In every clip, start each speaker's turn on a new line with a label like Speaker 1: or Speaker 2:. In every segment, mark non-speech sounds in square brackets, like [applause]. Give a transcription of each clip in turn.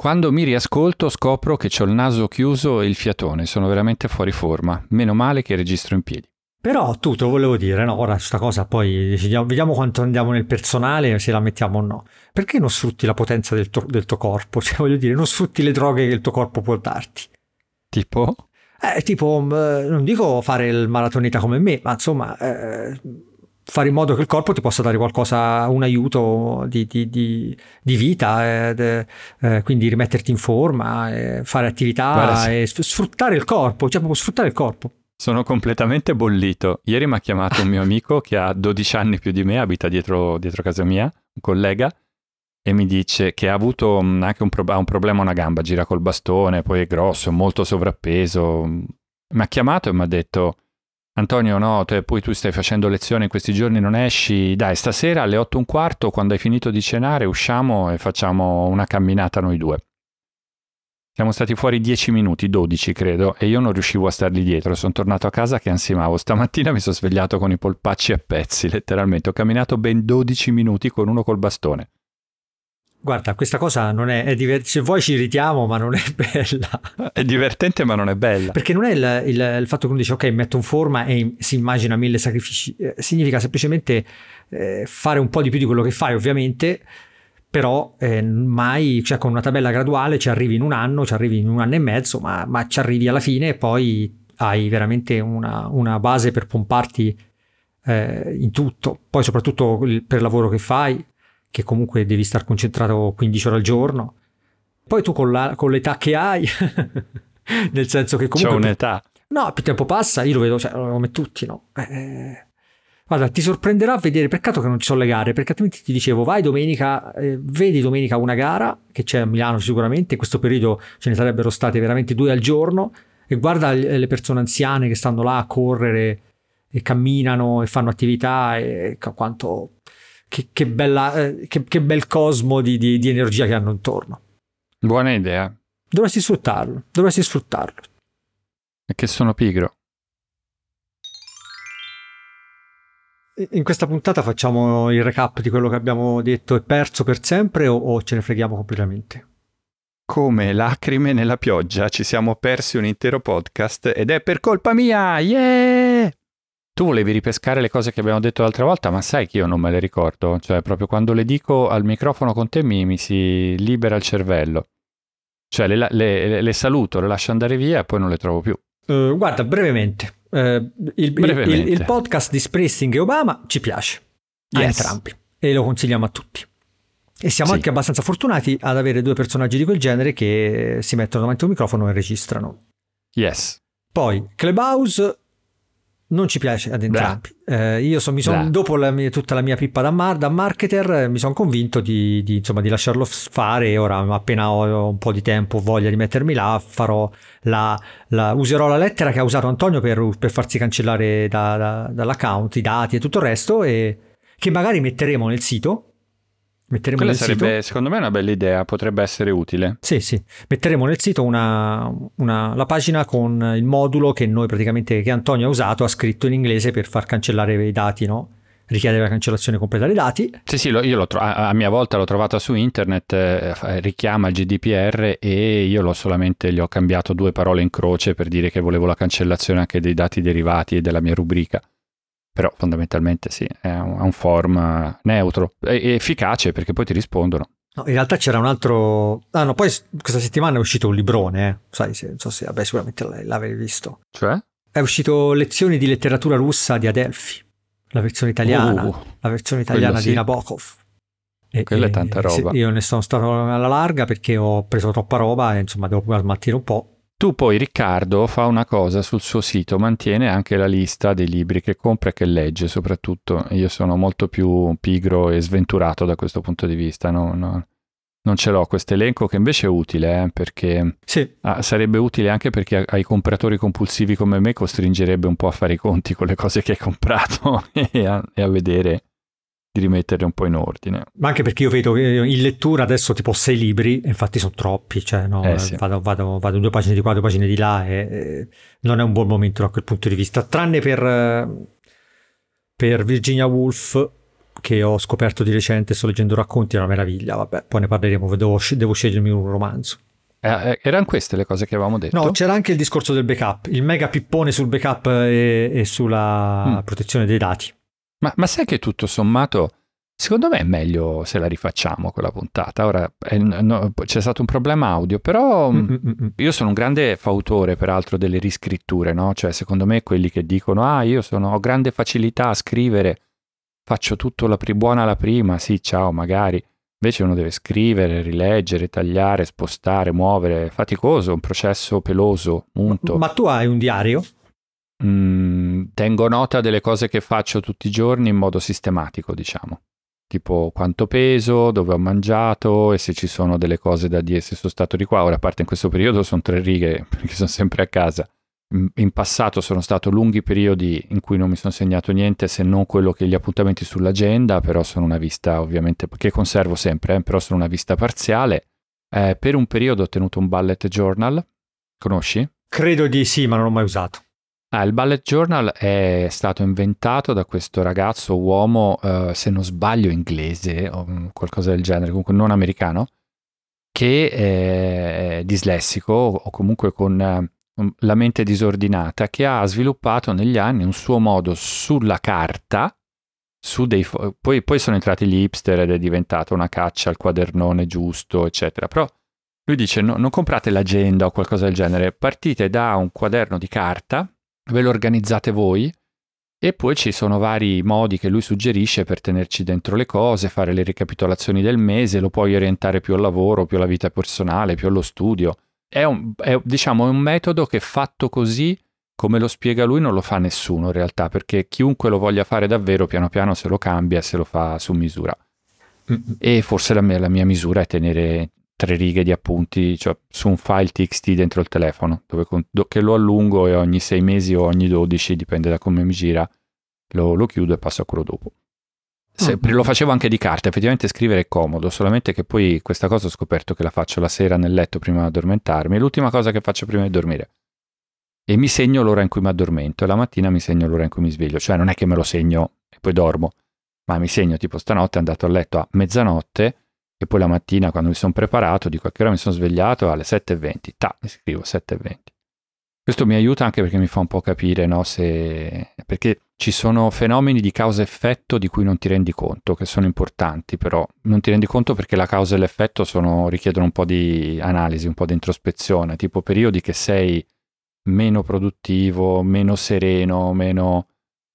Speaker 1: Quando mi riascolto scopro che ho il naso chiuso e il fiatone, sono veramente fuori forma. Meno male che registro in piedi.
Speaker 2: Però tu te lo volevo dire, no? Ora questa cosa poi decidiamo, vediamo quanto andiamo nel personale, se la mettiamo o no. Perché non sfrutti la potenza del tuo, del tuo corpo? [laughs] Cioè, voglio dire, non sfrutti le droghe che il tuo corpo può darti.
Speaker 1: Tipo?
Speaker 2: Eh, tipo, eh, non dico fare il maratonita come me, ma insomma, eh, fare in modo che il corpo ti possa dare qualcosa, un aiuto di, di, di, di vita, eh, eh, quindi rimetterti in forma, eh, fare attività Guarda, e sfruttare il corpo, cioè proprio sfruttare il corpo.
Speaker 1: Sono completamente bollito. Ieri mi ha chiamato un mio [laughs] amico che ha 12 anni più di me, abita dietro, dietro casa mia, un collega, e mi dice che ha avuto mm, anche un, pro- un problema a una gamba, gira col bastone, poi è grosso, molto sovrappeso. Mi ha chiamato e mi ha detto Antonio, no, te, poi tu stai facendo lezione in questi giorni, non esci. Dai, stasera alle 8 e un quarto, quando hai finito di cenare, usciamo e facciamo una camminata noi due. Siamo stati fuori 10 minuti, 12 credo, e io non riuscivo a stargli dietro. Sono tornato a casa che ansimavo. Stamattina mi sono svegliato con i polpacci a pezzi, letteralmente. Ho camminato ben 12 minuti con uno col bastone.
Speaker 2: Guarda, questa cosa non è, è diver- se vuoi ci ritiamo, ma non è [laughs] bella.
Speaker 1: È divertente, ma non è bella.
Speaker 2: Perché non è il, il, il fatto che uno dice ok, metto in forma e si immagina mille sacrifici, eh, significa semplicemente eh, fare un po' di più di quello che fai, ovviamente, però eh, mai, cioè con una tabella graduale ci arrivi in un anno, ci arrivi in un anno e mezzo, ma, ma ci arrivi alla fine e poi hai veramente una, una base per pomparti eh, in tutto. Poi soprattutto per il lavoro che fai che comunque devi stare concentrato 15 ore al giorno. Poi tu con, la, con l'età che hai, [laughs] nel senso che comunque...
Speaker 1: C'è un'età.
Speaker 2: No, più tempo passa, io lo vedo cioè, come tutti, no? Eh, guarda, ti sorprenderà vedere, peccato che non ci sono le gare, perché altrimenti ti dicevo, vai domenica, eh, vedi domenica una gara, che c'è a Milano sicuramente, in questo periodo ce ne sarebbero state veramente due al giorno, e guarda le persone anziane che stanno là a correre e camminano e fanno attività e quanto che, che, bella, eh, che, che bel cosmo di, di, di, energia che hanno intorno.
Speaker 1: Buona idea.
Speaker 2: Dovresti sfruttarlo, dovresti sfruttarlo.
Speaker 1: È che sono pigro.
Speaker 2: In questa puntata facciamo il recap di quello che abbiamo detto e perso per sempre o, o ce ne freghiamo completamente?
Speaker 1: Come lacrime nella pioggia ci siamo persi un intero podcast ed è per colpa mia! Yeah! Tu volevi ripescare le cose che abbiamo detto l'altra volta, ma sai che io non me le ricordo. Cioè, proprio quando le dico al microfono con te mi, mi si libera il cervello. Cioè, le, le, le, saluto, le lascio andare via e poi non le trovo più.
Speaker 2: Uh, guarda, brevemente. Uh, il, brevemente. Il, il, podcast di Springsteen e Obama ci piace. A yes. entrambi. E lo consigliamo a tutti. E siamo sì. anche abbastanza fortunati ad avere due personaggi di quel genere che si mettono davanti a un microfono e registrano.
Speaker 1: Yes.
Speaker 2: Poi, Clubhouse non ci piace ad entrambi. Eh, io so, mi sono, dopo la mia, tutta la mia pippa da, mar, da marketer, mi sono convinto di, di, insomma, di, lasciarlo fare. Ora, appena ho un po' di tempo, voglia di mettermi là, farò la, la, userò la lettera che ha usato Antonio per, per farsi cancellare da, da, dall'account, i dati e tutto il resto, e che magari metteremo nel sito
Speaker 1: Metteremo Quella nel sarebbe, sito... secondo me, una bella idea, potrebbe essere utile.
Speaker 2: Sì, sì. Metteremo nel sito una, una, la pagina con il modulo che noi praticamente, che Antonio ha usato, ha scritto in inglese per far cancellare i dati, no? richiede la cancellazione completa dei dati.
Speaker 1: Sì, sì, io tro- a mia volta l'ho trovata su internet, eh, richiama il GDPR e io l'ho solamente, gli ho cambiato due parole in croce per dire che volevo la cancellazione anche dei dati derivati e della mia rubrica però fondamentalmente sì, è un, è un form neutro e efficace perché poi ti rispondono.
Speaker 2: No, in realtà c'era un altro. Ah, no, poi questa settimana è uscito un librone, eh. Sai, se, non so se, vabbè, sicuramente l'avevi visto.
Speaker 1: Cioè?
Speaker 2: È uscito Lezioni di letteratura russa di Adelphi, la versione italiana, uh, la versione italiana sì. di Nabokov.
Speaker 1: E, Quella è tanta roba.
Speaker 2: Io ne sono stato alla larga perché ho preso troppa roba e insomma devo smaltire un po'.
Speaker 1: Tu poi Riccardo fa una cosa sul suo sito, mantiene anche la lista dei libri che compra e che legge soprattutto. Io sono molto più pigro e sventurato da questo punto di vista, no, no, non ce l'ho questo elenco che invece è utile eh, perché
Speaker 2: sì.
Speaker 1: ah, sarebbe utile anche perché ai compratori compulsivi come me costringerebbe un po' a fare i conti con le cose che hai comprato [laughs] e a, e a vedere di rimetterle un po' in ordine.
Speaker 2: Ma anche perché io vedo che in lettura adesso tipo sei libri, infatti sono troppi, cioè no, eh sì. vado, vado, vado, due pagine di qua, due pagine di là e, e, non è un buon momento da quel punto di vista, tranne per, per Virginia Woolf che ho scoperto di recente, sto leggendo racconti, è una meraviglia, vabbè, poi ne parleremo, devo, devo scegliermi un romanzo.
Speaker 1: Eh, eh, erano queste le cose che avevamo detto?
Speaker 2: No, c'era anche il discorso del backup, il mega pippone sul backup e, e sulla mm. protezione dei dati.
Speaker 1: Ma, ma, sai che tutto sommato, secondo me è meglio se la rifacciamo quella puntata. Ora è, no, c'è stato un problema audio, però Mm-mm-mm. io sono un grande fautore peraltro delle riscritture, no? Cioè secondo me quelli che dicono, ah io sono, ho grande facilità a scrivere, faccio tutto la pri- buona la prima, sì ciao magari Invece uno deve scrivere, rileggere, tagliare, spostare, muovere, è faticoso, un processo peloso, unto.
Speaker 2: Ma tu hai un diario?
Speaker 1: Mm, tengo nota delle cose che faccio tutti i giorni in modo sistematico, diciamo. Tipo quanto peso, dove ho mangiato e se ci sono delle cose da dire se sono stato di qua. Ora, a parte in questo periodo sono tre righe [laughs] perché sono sempre a casa in passato sono stato lunghi periodi in cui non mi sono segnato niente se non quello che gli appuntamenti sull'agenda, però sono una vista ovviamente che conservo sempre, eh, però sono una vista parziale. Eh, per un periodo ho tenuto un bullet journal, conosci?
Speaker 2: Credo di sì, ma non l'ho mai usato.
Speaker 1: Ah, il bullet journal è stato inventato da questo ragazzo, uomo, eh, se non sbaglio inglese o qualcosa del genere, comunque non americano, che è dislessico o comunque con eh, la mente disordinata, che ha sviluppato negli anni un suo modo sulla carta, su dei fo- poi, poi sono entrati gli hipster ed è diventata una caccia al quadernone giusto, eccetera. Però lui dice no, non comprate l'agenda o qualcosa del genere, partite da un quaderno di carta, ve lo organizzate voi e poi ci sono vari modi che lui suggerisce per tenerci dentro le cose, fare le ricapitolazioni del mese, lo puoi orientare più al lavoro, più alla vita personale, più allo studio è un, è, diciamo, un metodo che fatto così, come lo spiega lui, non lo fa nessuno in realtà, perché chiunque lo voglia fare davvero, piano piano se lo cambia e se lo fa su misura. Mm-hmm. E forse la mia, la mia, misura è tenere tre righe di appunti cioè, su un file TXT dentro il telefono, dove, che lo allungo e ogni sei mesi o ogni dodici, dipende da come mi gira, lo, lo chiudo e passo a quello dopo. Se, mm. lo facevo anche di carta, effettivamente scrivere è comodo, solamente che poi questa cosa ho scoperto che la faccio la sera nel letto prima di addormentarmi, è l'ultima cosa che faccio prima di dormire. E mi segno l'ora in cui mi addormento e la mattina mi segno l'ora in cui mi sveglio, cioè non è che me lo segno e poi dormo, ma mi segno tipo stanotte è andato a letto a mezzanotte e poi la mattina quando mi sono preparato dico a che ora mi sono svegliato alle 7.20, ta, scrivo 7.20. Questo mi aiuta anche perché mi fa un po' capire, no, se... perché ci sono fenomeni di causa-effetto di cui non ti rendi conto, che sono importanti, però non ti rendi conto perché la causa e l'effetto sono, richiedono un po' di analisi, un po' di introspezione, tipo periodi che sei meno produttivo, meno sereno, meno,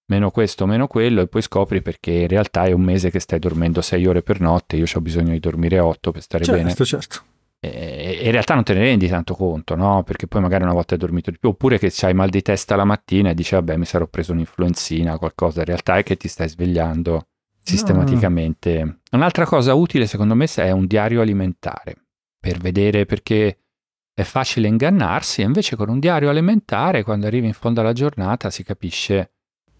Speaker 1: meno questo, meno quello, e poi scopri perché in realtà è un mese che stai dormendo 6 ore per notte, io ho bisogno di dormire 8 per stare
Speaker 2: certo,
Speaker 1: bene.
Speaker 2: Certo, certo
Speaker 1: e in realtà non te ne rendi tanto conto, no? Perché poi magari una volta hai dormito di più, oppure che hai mal di testa la mattina e dici vabbè mi sarò preso un'influenzina o qualcosa, in realtà è che ti stai svegliando sistematicamente. No. Un'altra cosa utile secondo me è un diario alimentare, per vedere perché è facile ingannarsi, e invece con un diario alimentare quando arrivi in fondo alla giornata si capisce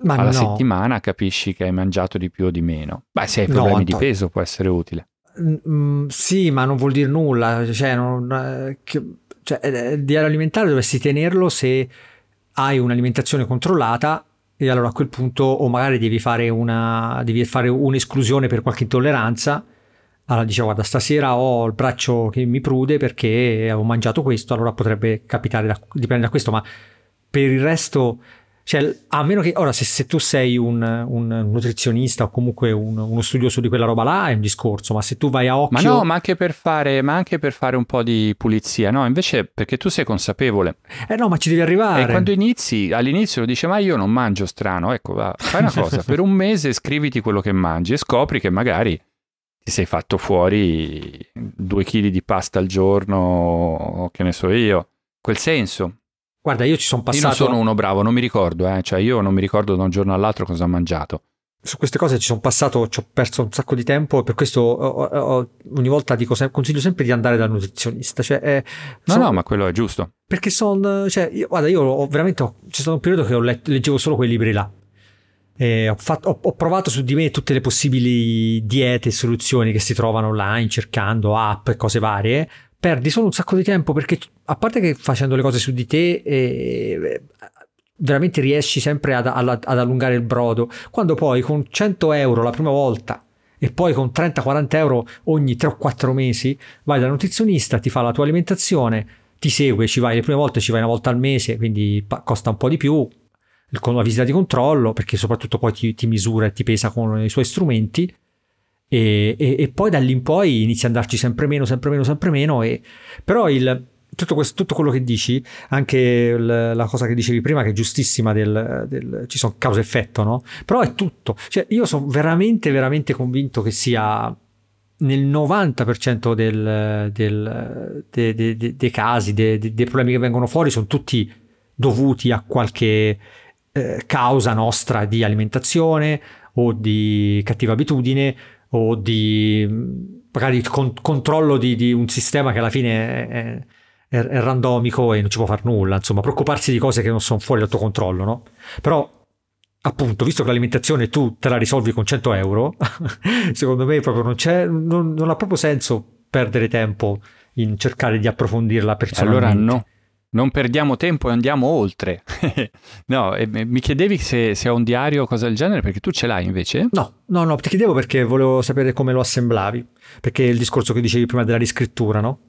Speaker 1: Ma alla no. settimana capisci che hai mangiato di più o di meno. Beh, se hai problemi no, di peso può essere utile.
Speaker 2: Mm, sì, ma non vuol dire nulla. Cioè, non, eh, che, cioè, eh, il diario alimentare dovresti tenerlo se hai un'alimentazione controllata e allora a quel punto o magari devi fare, una, devi fare un'esclusione per qualche intolleranza. Allora dice guarda stasera ho il braccio che mi prude perché ho mangiato questo, allora potrebbe capitare, da, dipende da questo, ma per il resto cioè, a meno che ora, se, se tu sei un, un, nutrizionista o comunque un, uno studioso di quella roba là, è un discorso, ma se tu vai a occhio.
Speaker 1: Ma no, ma anche per fare, ma anche per fare un po' di pulizia, no? Invece perché tu sei consapevole.
Speaker 2: Eh no, ma ci devi arrivare.
Speaker 1: E quando inizi, all'inizio lo dice, ma io non mangio strano, ecco, va, fai una cosa, [laughs] per un mese scriviti quello che mangi e scopri che magari ti sei fatto fuori due chili di pasta al giorno, che ne so io. Quel senso,
Speaker 2: Guarda, io ci sono passato.
Speaker 1: Io non sono uno bravo, non mi ricordo, eh. cioè io non mi ricordo da un giorno all'altro cosa ho mangiato.
Speaker 2: Su queste cose ci sono passato, ci ho perso un sacco di tempo e per questo ho, ho, ogni volta dico, consiglio sempre di andare dal nutrizionista. Cioè, eh,
Speaker 1: no, no, ma quello è giusto.
Speaker 2: Perché sono, cioè, io, guarda, io ho veramente, c'è stato un periodo che letto, leggevo solo quei libri là. Ho, fatto, ho, provato su di me tutte le possibili diete e soluzioni che si trovano online, cercando app e cose varie perdi solo un sacco di tempo perché a parte che facendo le cose su di te eh, veramente riesci sempre ad, ad, allungare il brodo. Quando poi con 100 euro la prima volta e poi con 30-40 euro ogni 3 o 4 mesi vai dal nutrizionista, ti fa la tua alimentazione, ti segue, ci vai le prime volte, ci vai una volta al mese, quindi costa un po' di più con la visita di controllo, perché soprattutto poi ti, ti misura e ti pesa con i suoi strumenti. E, e, e, poi in poi inizia ad andarci sempre meno, sempre meno, sempre meno. E, però il, tutto, questo, tutto, quello che dici, anche il, la cosa che dicevi prima, che è giustissima, del, del, ci sono causa-effetto, no? Però è tutto. Cioè, io sono veramente, veramente convinto che sia nel 90% del, del, de, de, de, dei casi, dei problemi che vengono fuori, sono tutti dovuti a qualche eh, causa nostra di alimentazione o di cattiva abitudine o di magari con, controllo di, di, un sistema che alla fine è, è, è, randomico e non ci può fare nulla, insomma, preoccuparsi di cose che non sono fuori dal tuo controllo, no? Però appunto, visto che l'alimentazione tu te la risolvi con 100 euro, [laughs] secondo me proprio non, c'è, non, non, ha proprio senso perdere tempo in cercare di approfondirla personalmente.
Speaker 1: Allora no, non perdiamo tempo e andiamo oltre. [laughs] no, e, mi chiedevi se, se ho un diario o cosa del genere, perché tu ce l'hai invece?
Speaker 2: No, no, no, ti chiedevo perché volevo sapere come lo assemblavi, perché il discorso che dicevi prima della riscrittura, no?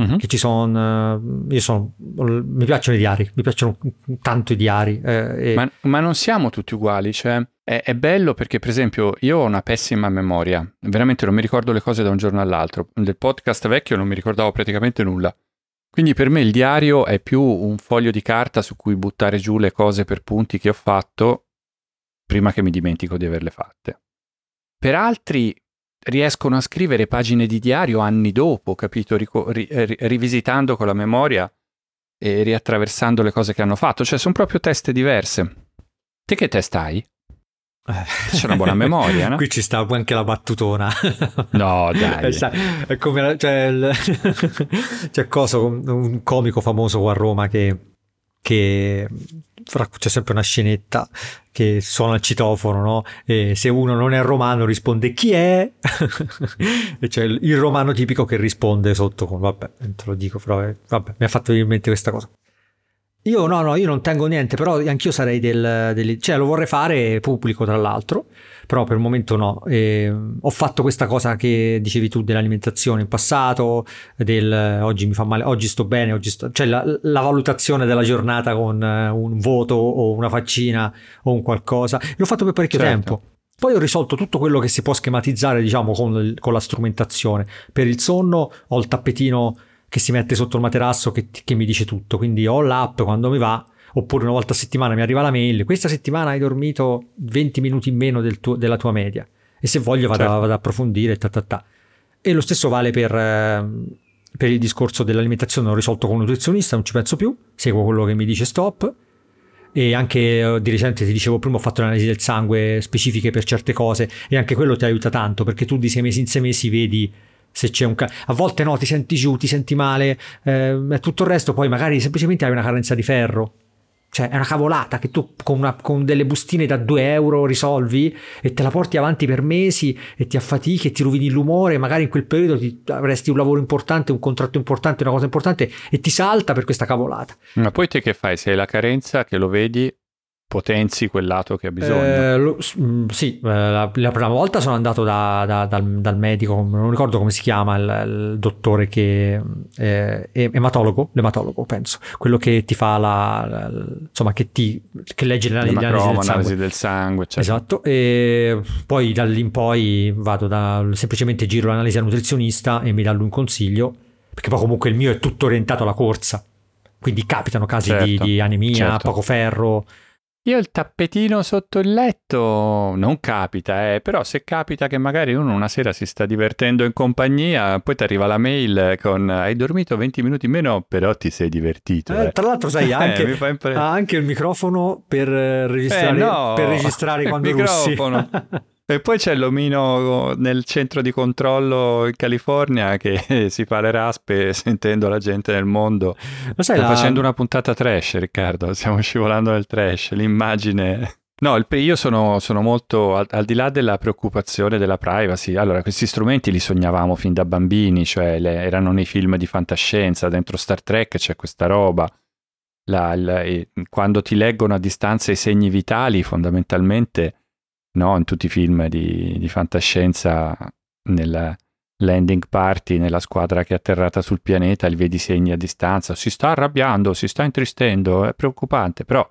Speaker 2: uh-huh. che ci sono, io sono, mi piacciono i diari, mi piacciono tanto i diari.
Speaker 1: Eh, e... ma, ma, non siamo tutti uguali, cioè è, bello perché per esempio io ho una pessima memoria, veramente non mi ricordo le cose da un giorno all'altro, del podcast vecchio non mi ricordavo praticamente nulla. Quindi per me il diario è più un foglio di carta su cui buttare giù le cose per punti che ho fatto prima che mi dimentico di averle fatte. Per altri riescono a scrivere pagine di diario anni dopo, capito? Rico- ri- ri- rivisitando con la memoria e riattraversando le cose che hanno fatto, cioè sono proprio teste diverse. Te che testa hai? Eh. C'è una buona memoria, no?
Speaker 2: Qui ci sta anche la battutona.
Speaker 1: No, dai.
Speaker 2: È come cioè, [laughs] c'è Coso, un comico famoso qua a Roma che, che c'è sempre una scenetta che suona il citofono, no? E se uno non è romano risponde chi è? [laughs] e c'è il, romano tipico che risponde sotto con vabbè, non te lo dico, però eh, vabbè, mi ha fatto venire in mente questa cosa. Io no, no, io non tengo niente, però anch'io sarei del, del cioè lo vorrei fare pubblico tra l'altro, però per il momento no. E, ho fatto questa cosa che dicevi tu dell'alimentazione in passato, del oggi mi fa male, oggi sto bene, oggi sto, cioè la, la valutazione della giornata con un voto o una faccina o un qualcosa. L'ho fatto per parecchio certo. tempo. Poi ho risolto tutto quello che si può schematizzare, diciamo, con, con la strumentazione. Per il sonno ho il tappetino che si mette sotto il materasso che, che mi dice tutto. Quindi ho l'app quando mi va, oppure una volta a settimana mi arriva la mail. Questa settimana hai dormito 20 minuti in meno del tuo, della tua media. E se voglio vado, certo. vado ad approfondire. Ta, ta, ta. E lo stesso vale per, ehm, per il discorso dell'alimentazione. Ho risolto con un nutrizionista, non ci penso più. Seguo quello che mi dice stop e anche eh, di recente ti dicevo prima ho fatto l'analisi del sangue specifiche per certe cose e anche quello ti aiuta tanto perché tu di sei mesi in sei mesi vedi se c'è un ca- a volte no ti senti giù ti senti male eh, tutto il resto poi magari semplicemente hai una carenza di ferro. Cioè è una cavolata che tu con, una, con, delle bustine da 2 euro risolvi e te la porti avanti per mesi e ti affatichi e ti rovini l'umore magari in quel periodo ti, avresti un lavoro importante un contratto importante una cosa importante e ti salta per questa cavolata.
Speaker 1: Ma poi te che fai? Se hai la carenza che lo vedi potenzi quel lato che ha bisogno.
Speaker 2: Eh, lo, mm, sì, eh, la, la, prima volta sono andato da, da, dal, dal, medico, non ricordo come si chiama, il, il dottore che eh, è ematologo, l'ematologo penso, quello che ti fa la, la insomma che ti che legge l'analisi,
Speaker 1: l'analisi
Speaker 2: del sangue.
Speaker 1: del sangue.
Speaker 2: Esatto, e poi da lì in poi vado da semplicemente giro l'analisi al nutrizionista e mi dà lui un consiglio, perché poi comunque il mio è tutto orientato alla corsa. Quindi capitano casi certo, di, di, anemia, certo. poco ferro,
Speaker 1: io il tappetino sotto il letto non capita, eh, però se capita che magari uno una sera si sta divertendo in compagnia, poi ti arriva la mail con hai dormito 20 minuti in meno, però ti sei divertito.
Speaker 2: Eh, eh. Tra l'altro sai, [laughs] anche, eh, impre... ha anche il microfono per registrare, eh, no, per registrare quando [laughs] russi. [laughs]
Speaker 1: E poi c'è l'omino nel centro di controllo in California che [laughs] si fa le raspe [laughs] sentendo la gente nel mondo. Ma sai, Sto la... facendo una puntata trash, Riccardo. [laughs] Stiamo scivolando nel trash. L'immagine. No, il, io sono, sono molto al, al, di là della preoccupazione della privacy. Allora, questi strumenti li sognavamo fin da bambini, cioè le, erano nei film di fantascienza. Dentro Star Trek c'è questa roba. la, la, quando ti leggono a distanza i segni vitali, fondamentalmente, no, in tutti i film di, di fantascienza, nella landing party, nella squadra che è atterrata sul pianeta, li vedi segni a distanza, si sta arrabbiando, si sta intristendo, è preoccupante, però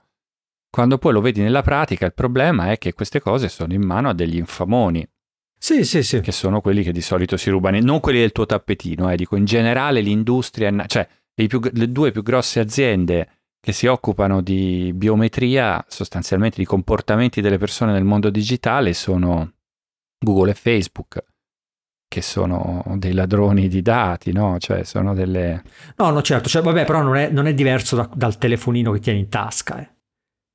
Speaker 1: quando poi lo vedi nella pratica il problema è che queste cose sono in mano a degli infamoni.
Speaker 2: Sì, sì, sì.
Speaker 1: Che sono quelli che di solito si rubano, non quelli del tuo tappetino, eh, dico in generale l'industria, cioè più, le due più grosse aziende che si occupano di biometria, sostanzialmente di comportamenti delle persone nel mondo digitale, sono Google e Facebook, che sono dei ladroni di dati, no? Cioè sono delle...
Speaker 2: No, no, certo, cioè, vabbè, però non è, non è diverso da, dal telefonino che tieni in tasca, eh.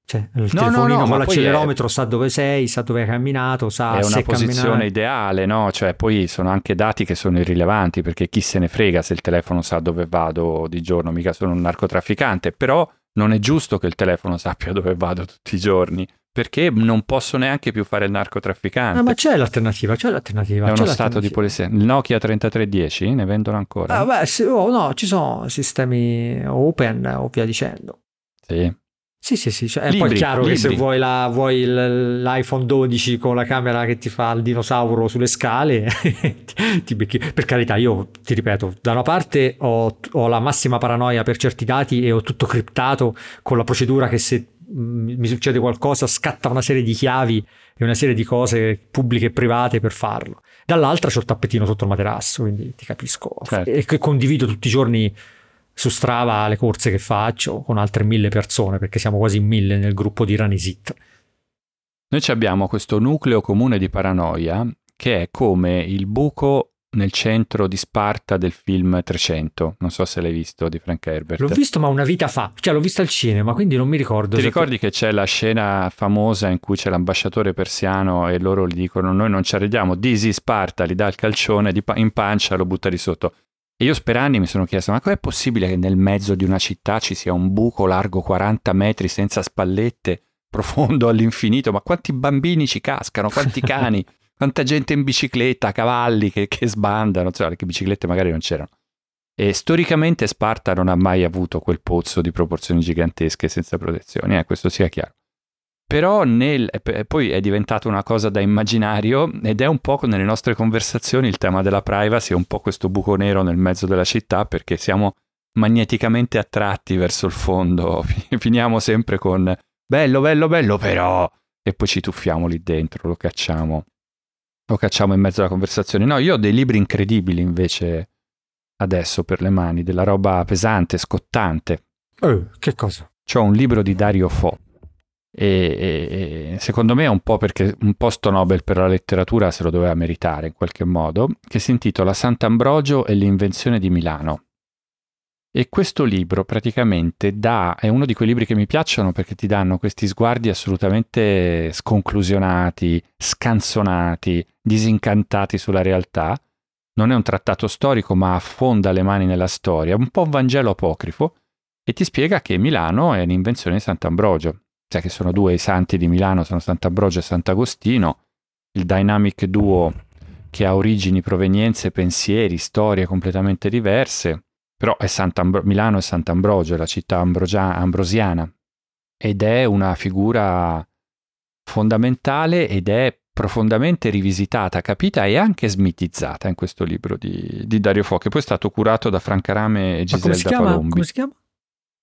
Speaker 2: Cioè, il no, telefonino no, no, con l'accelerometro è... sa dove sei, sa dove hai camminato, sa
Speaker 1: è
Speaker 2: se
Speaker 1: una posizione
Speaker 2: camminare.
Speaker 1: ideale, no? Cioè, poi sono anche dati che sono irrilevanti perché chi se ne frega se il telefono sa dove vado di giorno, mica sono un narcotrafficante, però non è giusto che il telefono sappia dove vado tutti i giorni. Perché non posso neanche più fare il narcotrafficante.
Speaker 2: Ah, ma c'è l'alternativa, c'è l'alternativa.
Speaker 1: È
Speaker 2: c'è
Speaker 1: uno stato di polizia. Il Nokia 3310 ne vendono ancora?
Speaker 2: Ah, beh, sì, oh, no, ci sono sistemi open o via dicendo.
Speaker 1: Sì.
Speaker 2: Sì, sì, sì. Cioè, libri, poi è chiaro libri. che se vuoi, la, vuoi l'iPhone 12 con la camera che ti fa il dinosauro sulle scale, [laughs] ti becchi. Per carità, io ti ripeto, da una parte ho, ho, la massima paranoia per certi dati e ho tutto criptato con la procedura che se mm, mi succede qualcosa scatta una serie di chiavi e una serie di cose pubbliche e private per farlo. Dall'altra c'ho il tappetino sotto il materasso, quindi ti capisco. Certo. E che condivido tutti i giorni su Strava le corse che faccio con altre mille persone, perché siamo quasi mille nel gruppo di Ranisit.
Speaker 1: Noi abbiamo questo nucleo comune di paranoia che è come il buco nel centro di Sparta del film 300. Non so se l'hai visto di Frank Herbert.
Speaker 2: L'ho visto ma una vita fa, cioè l'ho visto al cinema, quindi non mi ricordo.
Speaker 1: Ti ricordi che c'è la scena famosa in cui c'è l'ambasciatore persiano e loro gli dicono noi non ci arrediamo, Disi Sparta, gli dà il calcione in pancia, lo butta di sotto. E io per anni mi sono chiesto, ma com'è possibile che nel mezzo di una città ci sia un buco largo 40 metri senza spallette, [laughs] profondo all'infinito? Ma quanti bambini ci cascano, quanti [laughs] cani, quanta gente in bicicletta, cavalli che, che sbandano, cioè, che biciclette magari non c'erano. E storicamente Sparta non ha mai avuto quel pozzo di proporzioni gigantesche senza protezioni, eh, questo sia chiaro però nel, poi è diventata una cosa da immaginario ed è un po' nelle nostre conversazioni il tema della privacy, è un po' questo buco nero nel mezzo della città perché siamo magneticamente attratti verso il fondo, [laughs] finiamo sempre con bello, bello, bello, però e poi ci tuffiamo lì dentro, lo cacciamo, lo cacciamo in mezzo alla conversazione. No, io ho dei libri incredibili invece adesso per le mani, della roba pesante, scottante.
Speaker 2: Oh, che cosa?
Speaker 1: C'ho un libro di Dario Fo e, e, secondo me è un po' perché un posto Nobel per la letteratura se lo doveva meritare in qualche modo, che si intitola Sant'Ambrogio e l'invenzione di Milano. E questo libro praticamente dà, è uno di quei libri che mi piacciono perché ti danno questi sguardi assolutamente sconclusionati, scanzonati, disincantati sulla realtà. Non è un trattato storico ma affonda le mani nella storia, un po' un Vangelo apocrifo, e ti spiega che Milano è un'invenzione di Sant'Ambrogio cioè che sono due i santi di Milano, sono Sant'Ambrogio e Sant'Agostino, il dynamic duo che ha origini, provenienze, pensieri, storie completamente diverse, però è Milano e Sant'Ambrogio, la città ambrogia- ambrosiana, ed è una figura fondamentale ed è profondamente rivisitata, capita e anche smitizzata in questo libro di, di Dario Fo, che poi è stato curato da Franca e Giselda Palombi.
Speaker 2: Come si chiama?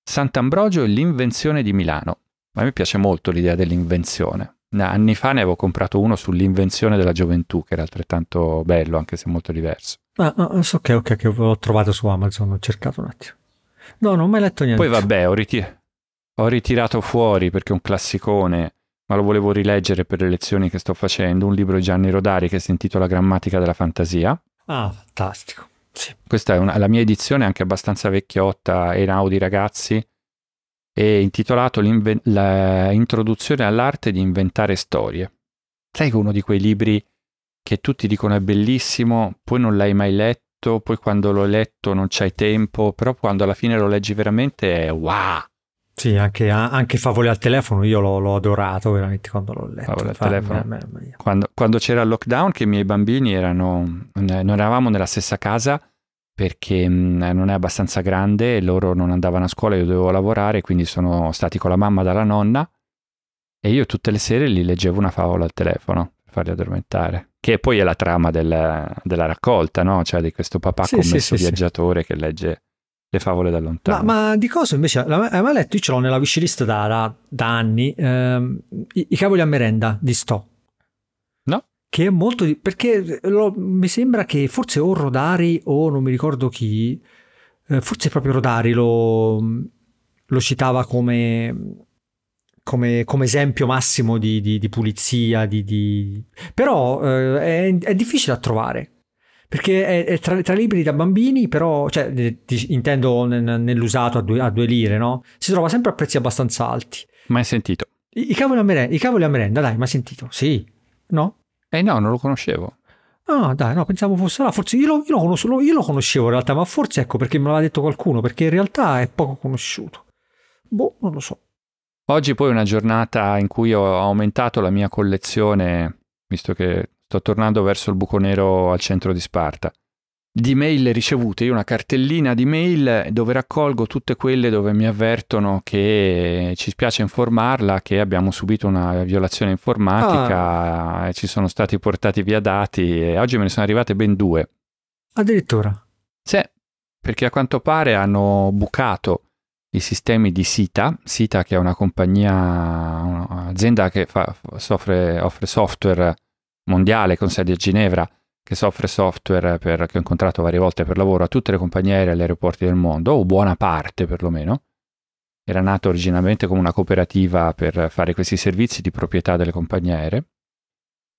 Speaker 1: Sant'Ambrogio e l'invenzione di Milano. A me piace molto l'idea dell'invenzione. Anni fa ne avevo comprato uno sull'invenzione della gioventù, che era altrettanto bello, anche se molto diverso.
Speaker 2: Ah, ah, ok, che l'ho trovato su Amazon, ho cercato un attimo. No, non ho mai letto niente.
Speaker 1: Poi vabbè, ho, ritir- ho ritirato fuori perché è un classicone, ma lo volevo rileggere per le lezioni che sto facendo, un libro di Gianni Rodari che si intitola Grammatica della fantasia.
Speaker 2: Ah, fantastico. Sì.
Speaker 1: Questa è una, la mia edizione, anche abbastanza vecchiotta, è in Audi ragazzi, è intitolato L'introduzione all'arte di inventare storie. Sai che uno di quei libri che tutti dicono è bellissimo, poi non l'hai mai letto, poi quando l'ho letto non c'hai tempo, però quando alla fine lo leggi veramente è wow!
Speaker 2: Sì, anche, anche Favole al telefono io l'ho, l'ho, adorato veramente quando l'ho letto.
Speaker 1: Favole al telefono. Me, me, me. Quando, quando, c'era il lockdown che i miei bambini erano, non eravamo nella stessa casa, perché mh, non è abbastanza grande loro non andavano a scuola, io dovevo lavorare, quindi sono stati con la mamma dalla nonna e io tutte le sere gli leggevo una favola al telefono per farli addormentare, che poi è la trama del, della raccolta, no? Cioè di questo papà
Speaker 2: Sì,
Speaker 1: commesso
Speaker 2: sì, sì,
Speaker 1: viaggiatore che legge le favole da
Speaker 2: Ma,
Speaker 1: lontano.
Speaker 2: ma di cosa invece hai mai letto? Io ce l'ho nella wishlist da, da, da anni. ehm, i, I cavoli a merenda di Sto. Che è molto. perché lo- mi sembra che forse o Rodari o non mi ricordo chi. eh, forse proprio Rodari lo, lo citava come. Come, come esempio massimo di, di- di pulizia, di, di- però eh, è, è difficile da trovare perché è, è tra, tra libri da bambini, però, cioè, eh, intendo nel- nell'usato a due, a due lire, no? Si trova sempre a prezzi abbastanza alti.
Speaker 1: Mai sentito?
Speaker 2: I, i cavoli, a merenda, I cavoli a merenda, dai, ma sentito? Sì, no?
Speaker 1: Eh no, non lo conoscevo.
Speaker 2: Ah, dai, no, pensavo fosse là. Forse io lo, io lo conosco- io lo conoscevo in realtà, ma forse ecco perché me l'ha detto qualcuno, perché in realtà è poco conosciuto. Boh, non lo so.
Speaker 1: Oggi poi è una giornata in cui ho aumentato la mia collezione, visto che sto tornando verso il buco nero al centro di Sparta, di mail ricevute. Io una cartellina di mail dove raccolgo tutte quelle dove mi avvertono che ci spiace informarla che abbiamo subito una violazione informatica e ci sono stati portati via dati e oggi me ne sono arrivate ben due.
Speaker 2: Addirittura.
Speaker 1: Sì, perché a quanto pare hanno bucato i sistemi di Sita, Sita che è una compagnia, un'azienda che fa- soffre- offre software mondiale con sede a Ginevra, che soffre software per- che ho incontrato varie volte per lavoro a tutte le compagnie aeree e agli aeroporti del mondo, o buona parte perlomeno. Era nato originalmente come una cooperativa per fare questi servizi di proprietà delle compagnie aeree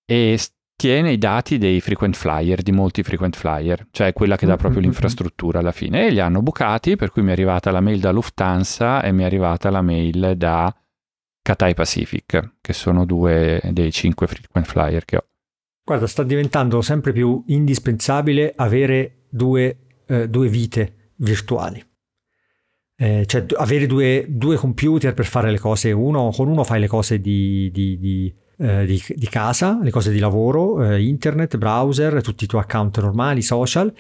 Speaker 1: e tiene i dati dei frequent flyer, di molti frequent flyer, cioè quella che dà proprio
Speaker 2: Mm, mm, mm.
Speaker 1: l'infrastruttura alla fine. E li hanno bucati, per cui mi è arrivata la mail da Lufthansa e mi è arrivata la mail da Cathay Pacific, che sono due dei cinque frequent flyer che ho.
Speaker 2: Guarda, sta diventando sempre più indispensabile avere due, eh, due vite virtuali. Eh, cioè avere due, due computer per fare le cose. Uno, con uno fai le cose di, di- di, eh, di casa, le cose di lavoro, eh, internet, browser, tutti i tuoi account normali, social,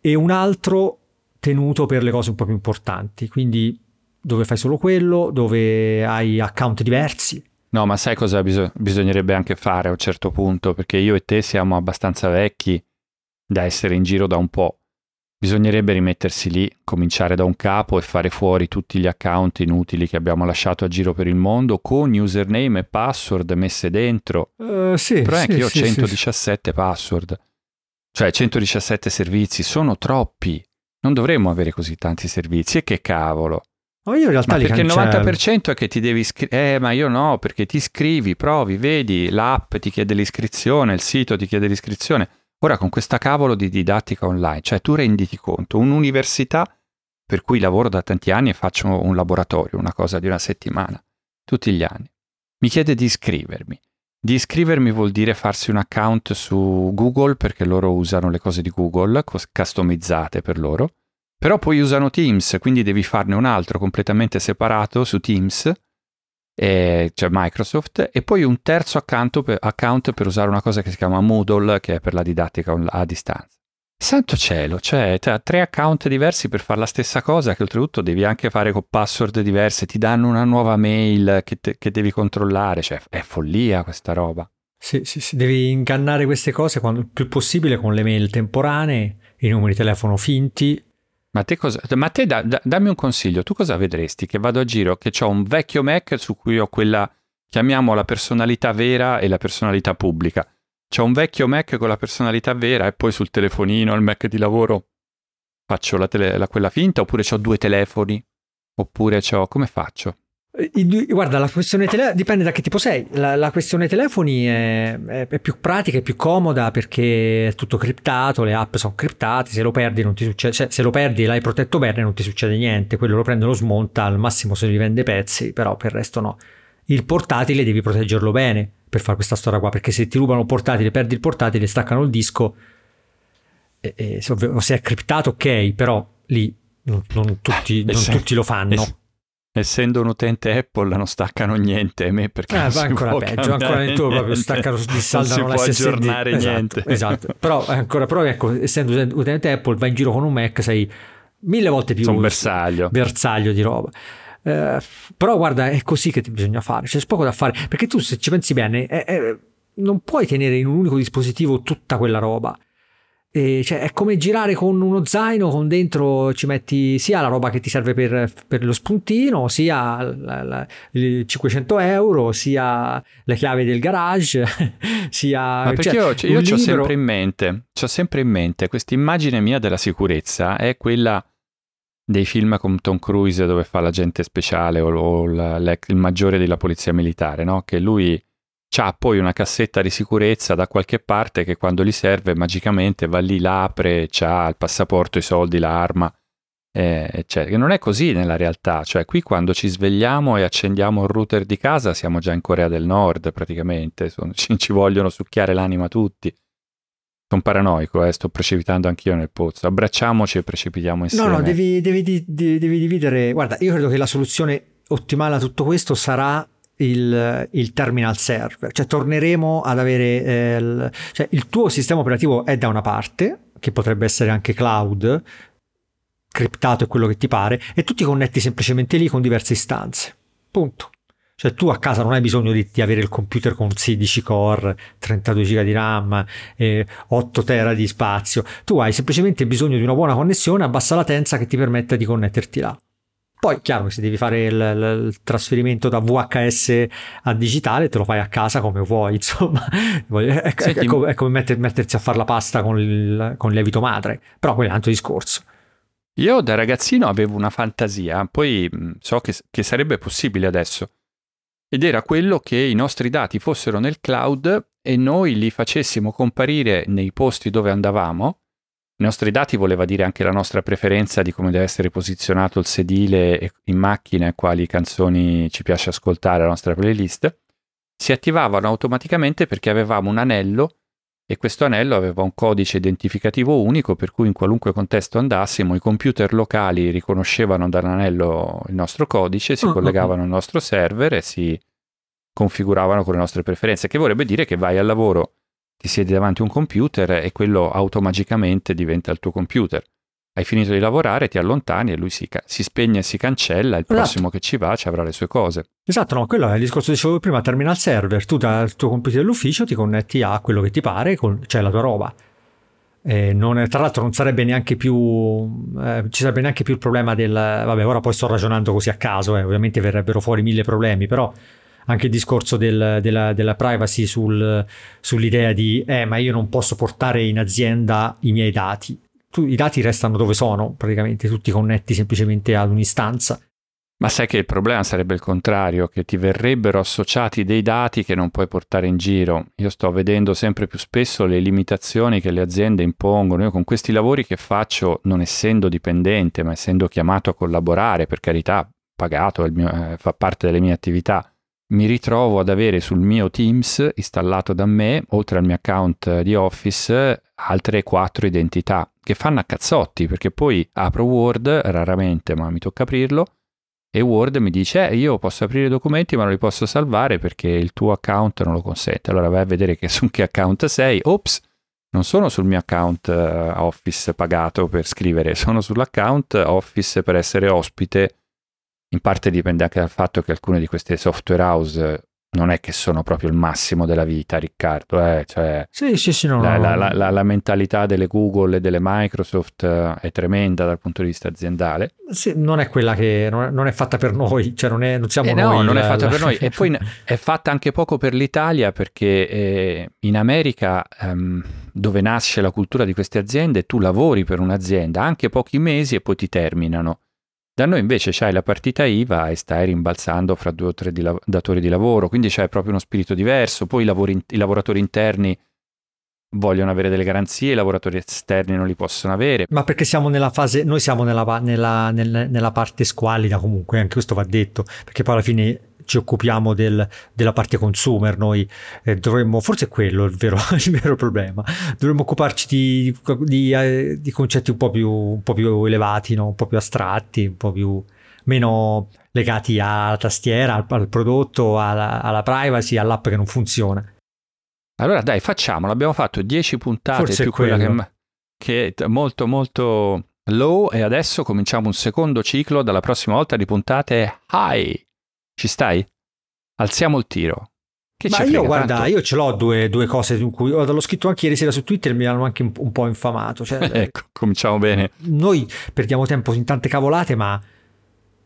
Speaker 2: e un altro tenuto per le cose un po' più importanti. Quindi dove fai solo quello, dove hai account diversi.
Speaker 1: No, ma sai cosa biso- bisognerebbe anche fare a un certo punto? Perché io e te siamo abbastanza vecchi da essere in giro da un po'. Bisognerebbe rimettersi lì, cominciare da un capo e fare fuori tutti gli account inutili che abbiamo lasciato a giro per il mondo con username e password messe dentro.
Speaker 2: Eh, sì,
Speaker 1: Però è
Speaker 2: sì,
Speaker 1: che io ho
Speaker 2: sì, sì, sì.
Speaker 1: 117 password, cioè 117 servizi, sono troppi. Non dovremmo avere così tanti servizi e che cavolo.
Speaker 2: Ma io in realtà
Speaker 1: Ma
Speaker 2: li
Speaker 1: perché il
Speaker 2: cancello.
Speaker 1: 90% è che ti devi iscrivere. Eh, ma io no, perché ti iscrivi, provi, vedi, l'app ti chiede l'iscrizione, il sito ti chiede l'iscrizione. Ora con questa cavolo di didattica online, cioè tu renditi conto, un'università per cui lavoro da tanti anni e faccio un laboratorio, una cosa di una settimana, tutti gli anni. Mi chiede di iscrivermi. Di iscrivermi vuol dire farsi un account su Google perché loro usano le cose di Google, customizzate per loro. Però poi usano Teams, quindi devi farne un altro completamente separato su Teams, e- cioè Microsoft, e poi un terzo account per, account per usare una cosa che si chiama Moodle, che è per la didattica a distanza. Santo cielo, cioè tre account diversi per fare la stessa cosa, che oltretutto devi anche fare con password diverse, ti danno una nuova mail che, te- che devi controllare, cioè è follia questa roba.
Speaker 2: Sì, sì, sì, devi ingannare queste cose il più possibile con le mail temporanee, i numeri di telefono finti.
Speaker 1: Ma te, cosa, ma te da- da- dammi un consiglio, tu cosa vedresti? Che vado a giro, che ho un vecchio Mac su cui ho quella, chiamiamo la personalità vera e la personalità pubblica. C'ho un vecchio Mac con la personalità vera e poi sul telefonino, il Mac di lavoro, faccio la tele- la- quella finta oppure ho due telefoni? Oppure c'ho... come faccio?
Speaker 2: Guarda, la questione telefono dipende da che tipo sei. La, la questione telefoni è, è- è più pratica, è più comoda perché è tutto criptato, le app sono criptate, se lo perdi non ti succede, cioè, se lo perdi e l'hai protetto bene non ti succede niente, quello lo prende, lo smonta, al massimo se li vende pezzi, però per il resto no. Il portatile devi proteggerlo bene per fare questa storia qua, perché se ti rubano il portatile, perdi il portatile, staccano il disco, e- e se, è criptato ok, però lì non, non tutti, non
Speaker 1: Eh sì.
Speaker 2: tutti lo fanno.
Speaker 1: Eh essendo un utente Apple non staccano niente a me perché
Speaker 2: eh, va ancora peggio ancora nel tuo proprio staccano dissaldano
Speaker 1: non si può aggiornare
Speaker 2: esatto,
Speaker 1: niente.
Speaker 2: esatto. [laughs] Però ancora però ecco essendo utente Apple vai in giro con un Mac sei mille volte più
Speaker 1: un bersaglio.
Speaker 2: bersaglio di roba. Eh, però guarda è così che bisogna fare c'è poco da fare perché tu se ci pensi bene è, è, non puoi tenere in un unico dispositivo tutta quella roba e cioè, è come girare con uno zaino con dentro ci metti sia la roba che ti serve per, per lo spuntino, sia la, la, 500 euro, sia le chiavi del garage, [laughs] sia...
Speaker 1: Ma perché cioè, io, io ho sempre in mente, ho sempre in mente questa immagine mia della sicurezza è quella dei film con Tom Cruise dove fa l'agente speciale o, o la, il maggiore della polizia militare, no? Che lui ha poi una cassetta di sicurezza da qualche parte che quando gli serve magicamente va lì, l'apre, ha il passaporto, i soldi, l'arma, eh, eccetera. Non è così nella realtà, cioè qui quando ci svegliamo e accendiamo il router di casa siamo già in Corea del Nord praticamente, Sono, ci, [laughs] ci, vogliono succhiare l'anima tutti. Sono paranoico, eh, sto precipitando anch'io nel pozzo. Abbracciamoci e precipitiamo insieme.
Speaker 2: No, no, devi, devi, devi, devi dividere. Guarda, io credo che la soluzione ottimale a tutto questo sarà il, il, terminal server, cioè torneremo ad avere eh, il, cioè il tuo sistema operativo è da una parte, che potrebbe essere anche cloud, criptato è quello che ti pare, e tu ti connetti semplicemente lì con diverse istanze. Punto. Cioè tu a casa non hai bisogno di, di avere il computer con 16 core, 32 GB di RAM, eh, 8 tera di spazio. Tu hai semplicemente bisogno di una buona connessione a bassa latenza che ti permetta di connetterti là. Poi, chiaro che se devi fare il, il, trasferimento da VHS a digitale, te lo fai a casa come vuoi, [laughs] insomma. È, Senti, è, come, è come metter, mettersi a fare la pasta con il, con lievito madre. Però quello è un altro discorso.
Speaker 1: Io da ragazzino avevo una fantasia, poi so che, che sarebbe possibile adesso. Ed era quello che i nostri dati fossero nel cloud e noi li facessimo comparire nei posti dove andavamo i nostri dati voleva dire anche la nostra preferenza di come deve essere posizionato il sedile in macchina e quali canzoni ci piace ascoltare la nostra playlist, si attivavano automaticamente perché avevamo un anello e questo anello aveva un codice identificativo unico per cui in qualunque contesto andassimo i computer locali riconoscevano dall'anello il nostro codice, si uh-huh. collegavano al nostro server e si configuravano con le nostre preferenze, che vorrebbe dire che vai al lavoro ti siedi davanti a un computer e quello automagicamente diventa il tuo computer. Hai finito di lavorare, ti allontani e lui si, ca- si spegne e si cancella, il esatto. prossimo che ci va ci avrà le sue cose.
Speaker 2: Esatto, no, quello è il discorso che dicevo prima, terminal server, tu dal tuo computer dell'ufficio ti connetti a quello che ti pare, con, cioè la tua roba. Non, tra l'altro non sarebbe neanche più eh, ci sarebbe neanche più il problema del vabbè ora poi sto ragionando così a caso eh, ovviamente verrebbero fuori mille problemi però anche il discorso del, della, della, privacy sul, sull'idea di eh, ma io non posso portare in azienda i miei dati. Tu, I dati restano dove sono, praticamente tutti connetti semplicemente ad un'istanza.
Speaker 1: Ma sai che il problema sarebbe il contrario, che ti verrebbero associati dei dati che non puoi portare in giro. Io sto vedendo sempre più spesso le limitazioni che le aziende impongono. Io con questi lavori che faccio, non essendo dipendente, ma essendo chiamato a collaborare, per carità, pagato, mio, eh, fa parte delle mie attività, mi ritrovo ad avere sul mio Teams installato da me, oltre al mio account di Office, altre quattro identità che fanno a cazzotti perché poi apro Word raramente, ma mi tocca aprirlo e Word mi dice eh, io posso aprire i documenti ma non li posso salvare perché il tuo account non lo consente. Allora vai a vedere che [laughs] su che account sei. Ops, non sono sul mio account uh, Office pagato per scrivere, sono sull'account Office per essere ospite in parte dipende anche dal fatto che alcune di queste software house non è che sono proprio il massimo della vita, Riccardo. Eh? Cioè,
Speaker 2: sì, sì, sì, no,
Speaker 1: la, no. La, la, la, mentalità delle Google e delle Microsoft eh, è tremenda dal punto di vista aziendale.
Speaker 2: Sì, non è quella che non è, fatta per noi, cioè non, è, non siamo
Speaker 1: eh
Speaker 2: noi.
Speaker 1: No, non è fatta per noi. e poi [laughs] è fatta anche poco per l'Italia perché eh, in America, ehm, dove nasce la cultura di queste aziende, tu lavori per un'azienda anche pochi mesi e poi ti terminano. Da noi invece c'hai la partita IVA e stai rimbalzando fra due o tre di la- datori di lavoro, quindi c'è proprio uno spirito diverso. Poi i, lavori, i lavoratori interni vogliono avere delle garanzie, i lavoratori esterni non li possono avere.
Speaker 2: Ma perché siamo nella fase, noi siamo nella, nella, nella, nella parte squallida comunque, anche questo va detto, perché poi alla fine ci occupiamo del, della parte consumer, noi eh, dovremmo, forse è quello il vero, [laughs] il vero problema, dovremmo occuparci di, di, eh, di concetti un po' più, un po più elevati, no? un po' più astratti, un po' più meno legati alla tastiera, al, al prodotto, alla, alla, privacy, all'app che non funziona.
Speaker 1: Allora dai, facciamolo, abbiamo fatto 10 puntate Forse più quella che, che è molto molto low e adesso cominciamo un secondo ciclo dalla prossima volta di puntate high. Ci stai? Alziamo il tiro.
Speaker 2: Che Ma io guarda, tanto? io ce l'ho due, due cose in cui l'ho scritto anche ieri sera su Twitter e mi hanno anche un, un po' infamato. Cioè, [laughs]
Speaker 1: ecco, cominciamo bene.
Speaker 2: Noi perdiamo tempo in tante cavolate, ma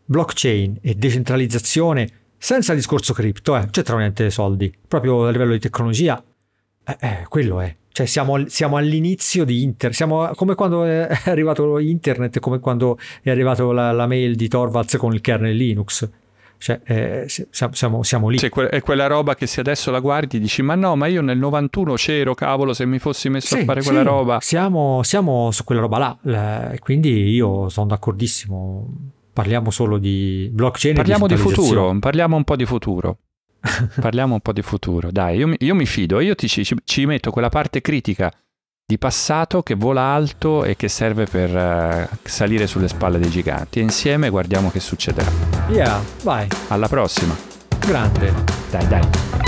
Speaker 2: blockchain e decentralizzazione senza discorso cripto, eh, c'è tra niente soldi, proprio a livello di tecnologia, eh, eh, quello è. Cioè siamo, siamo, all'inizio di internet, siamo come quando è [laughs] arrivato internet, come quando è arrivato la, la mail di Torvalds con il kernel Linux cioè, eh, siamo, siamo, lì.
Speaker 1: Cioè, è quella roba che se adesso la guardi dici ma no, ma io nel 91 c'ero, cavolo, se mi fossi messo sì, a fare quella sì, roba.
Speaker 2: Siamo, siamo, su quella roba là, quindi io sono d'accordissimo. Parliamo solo di blockchain.
Speaker 1: Parliamo di futuro, parliamo un po' di futuro. [laughs] parliamo un po' di futuro. Dai, io, io mi fido, io ti, ci, ci metto quella parte critica di passato che vola alto e che serve per uh, salire sulle spalle dei giganti. E insieme guardiamo che succederà.
Speaker 2: Yeah, vai.
Speaker 1: Alla prossima.
Speaker 2: Grande.
Speaker 1: Dai, dai.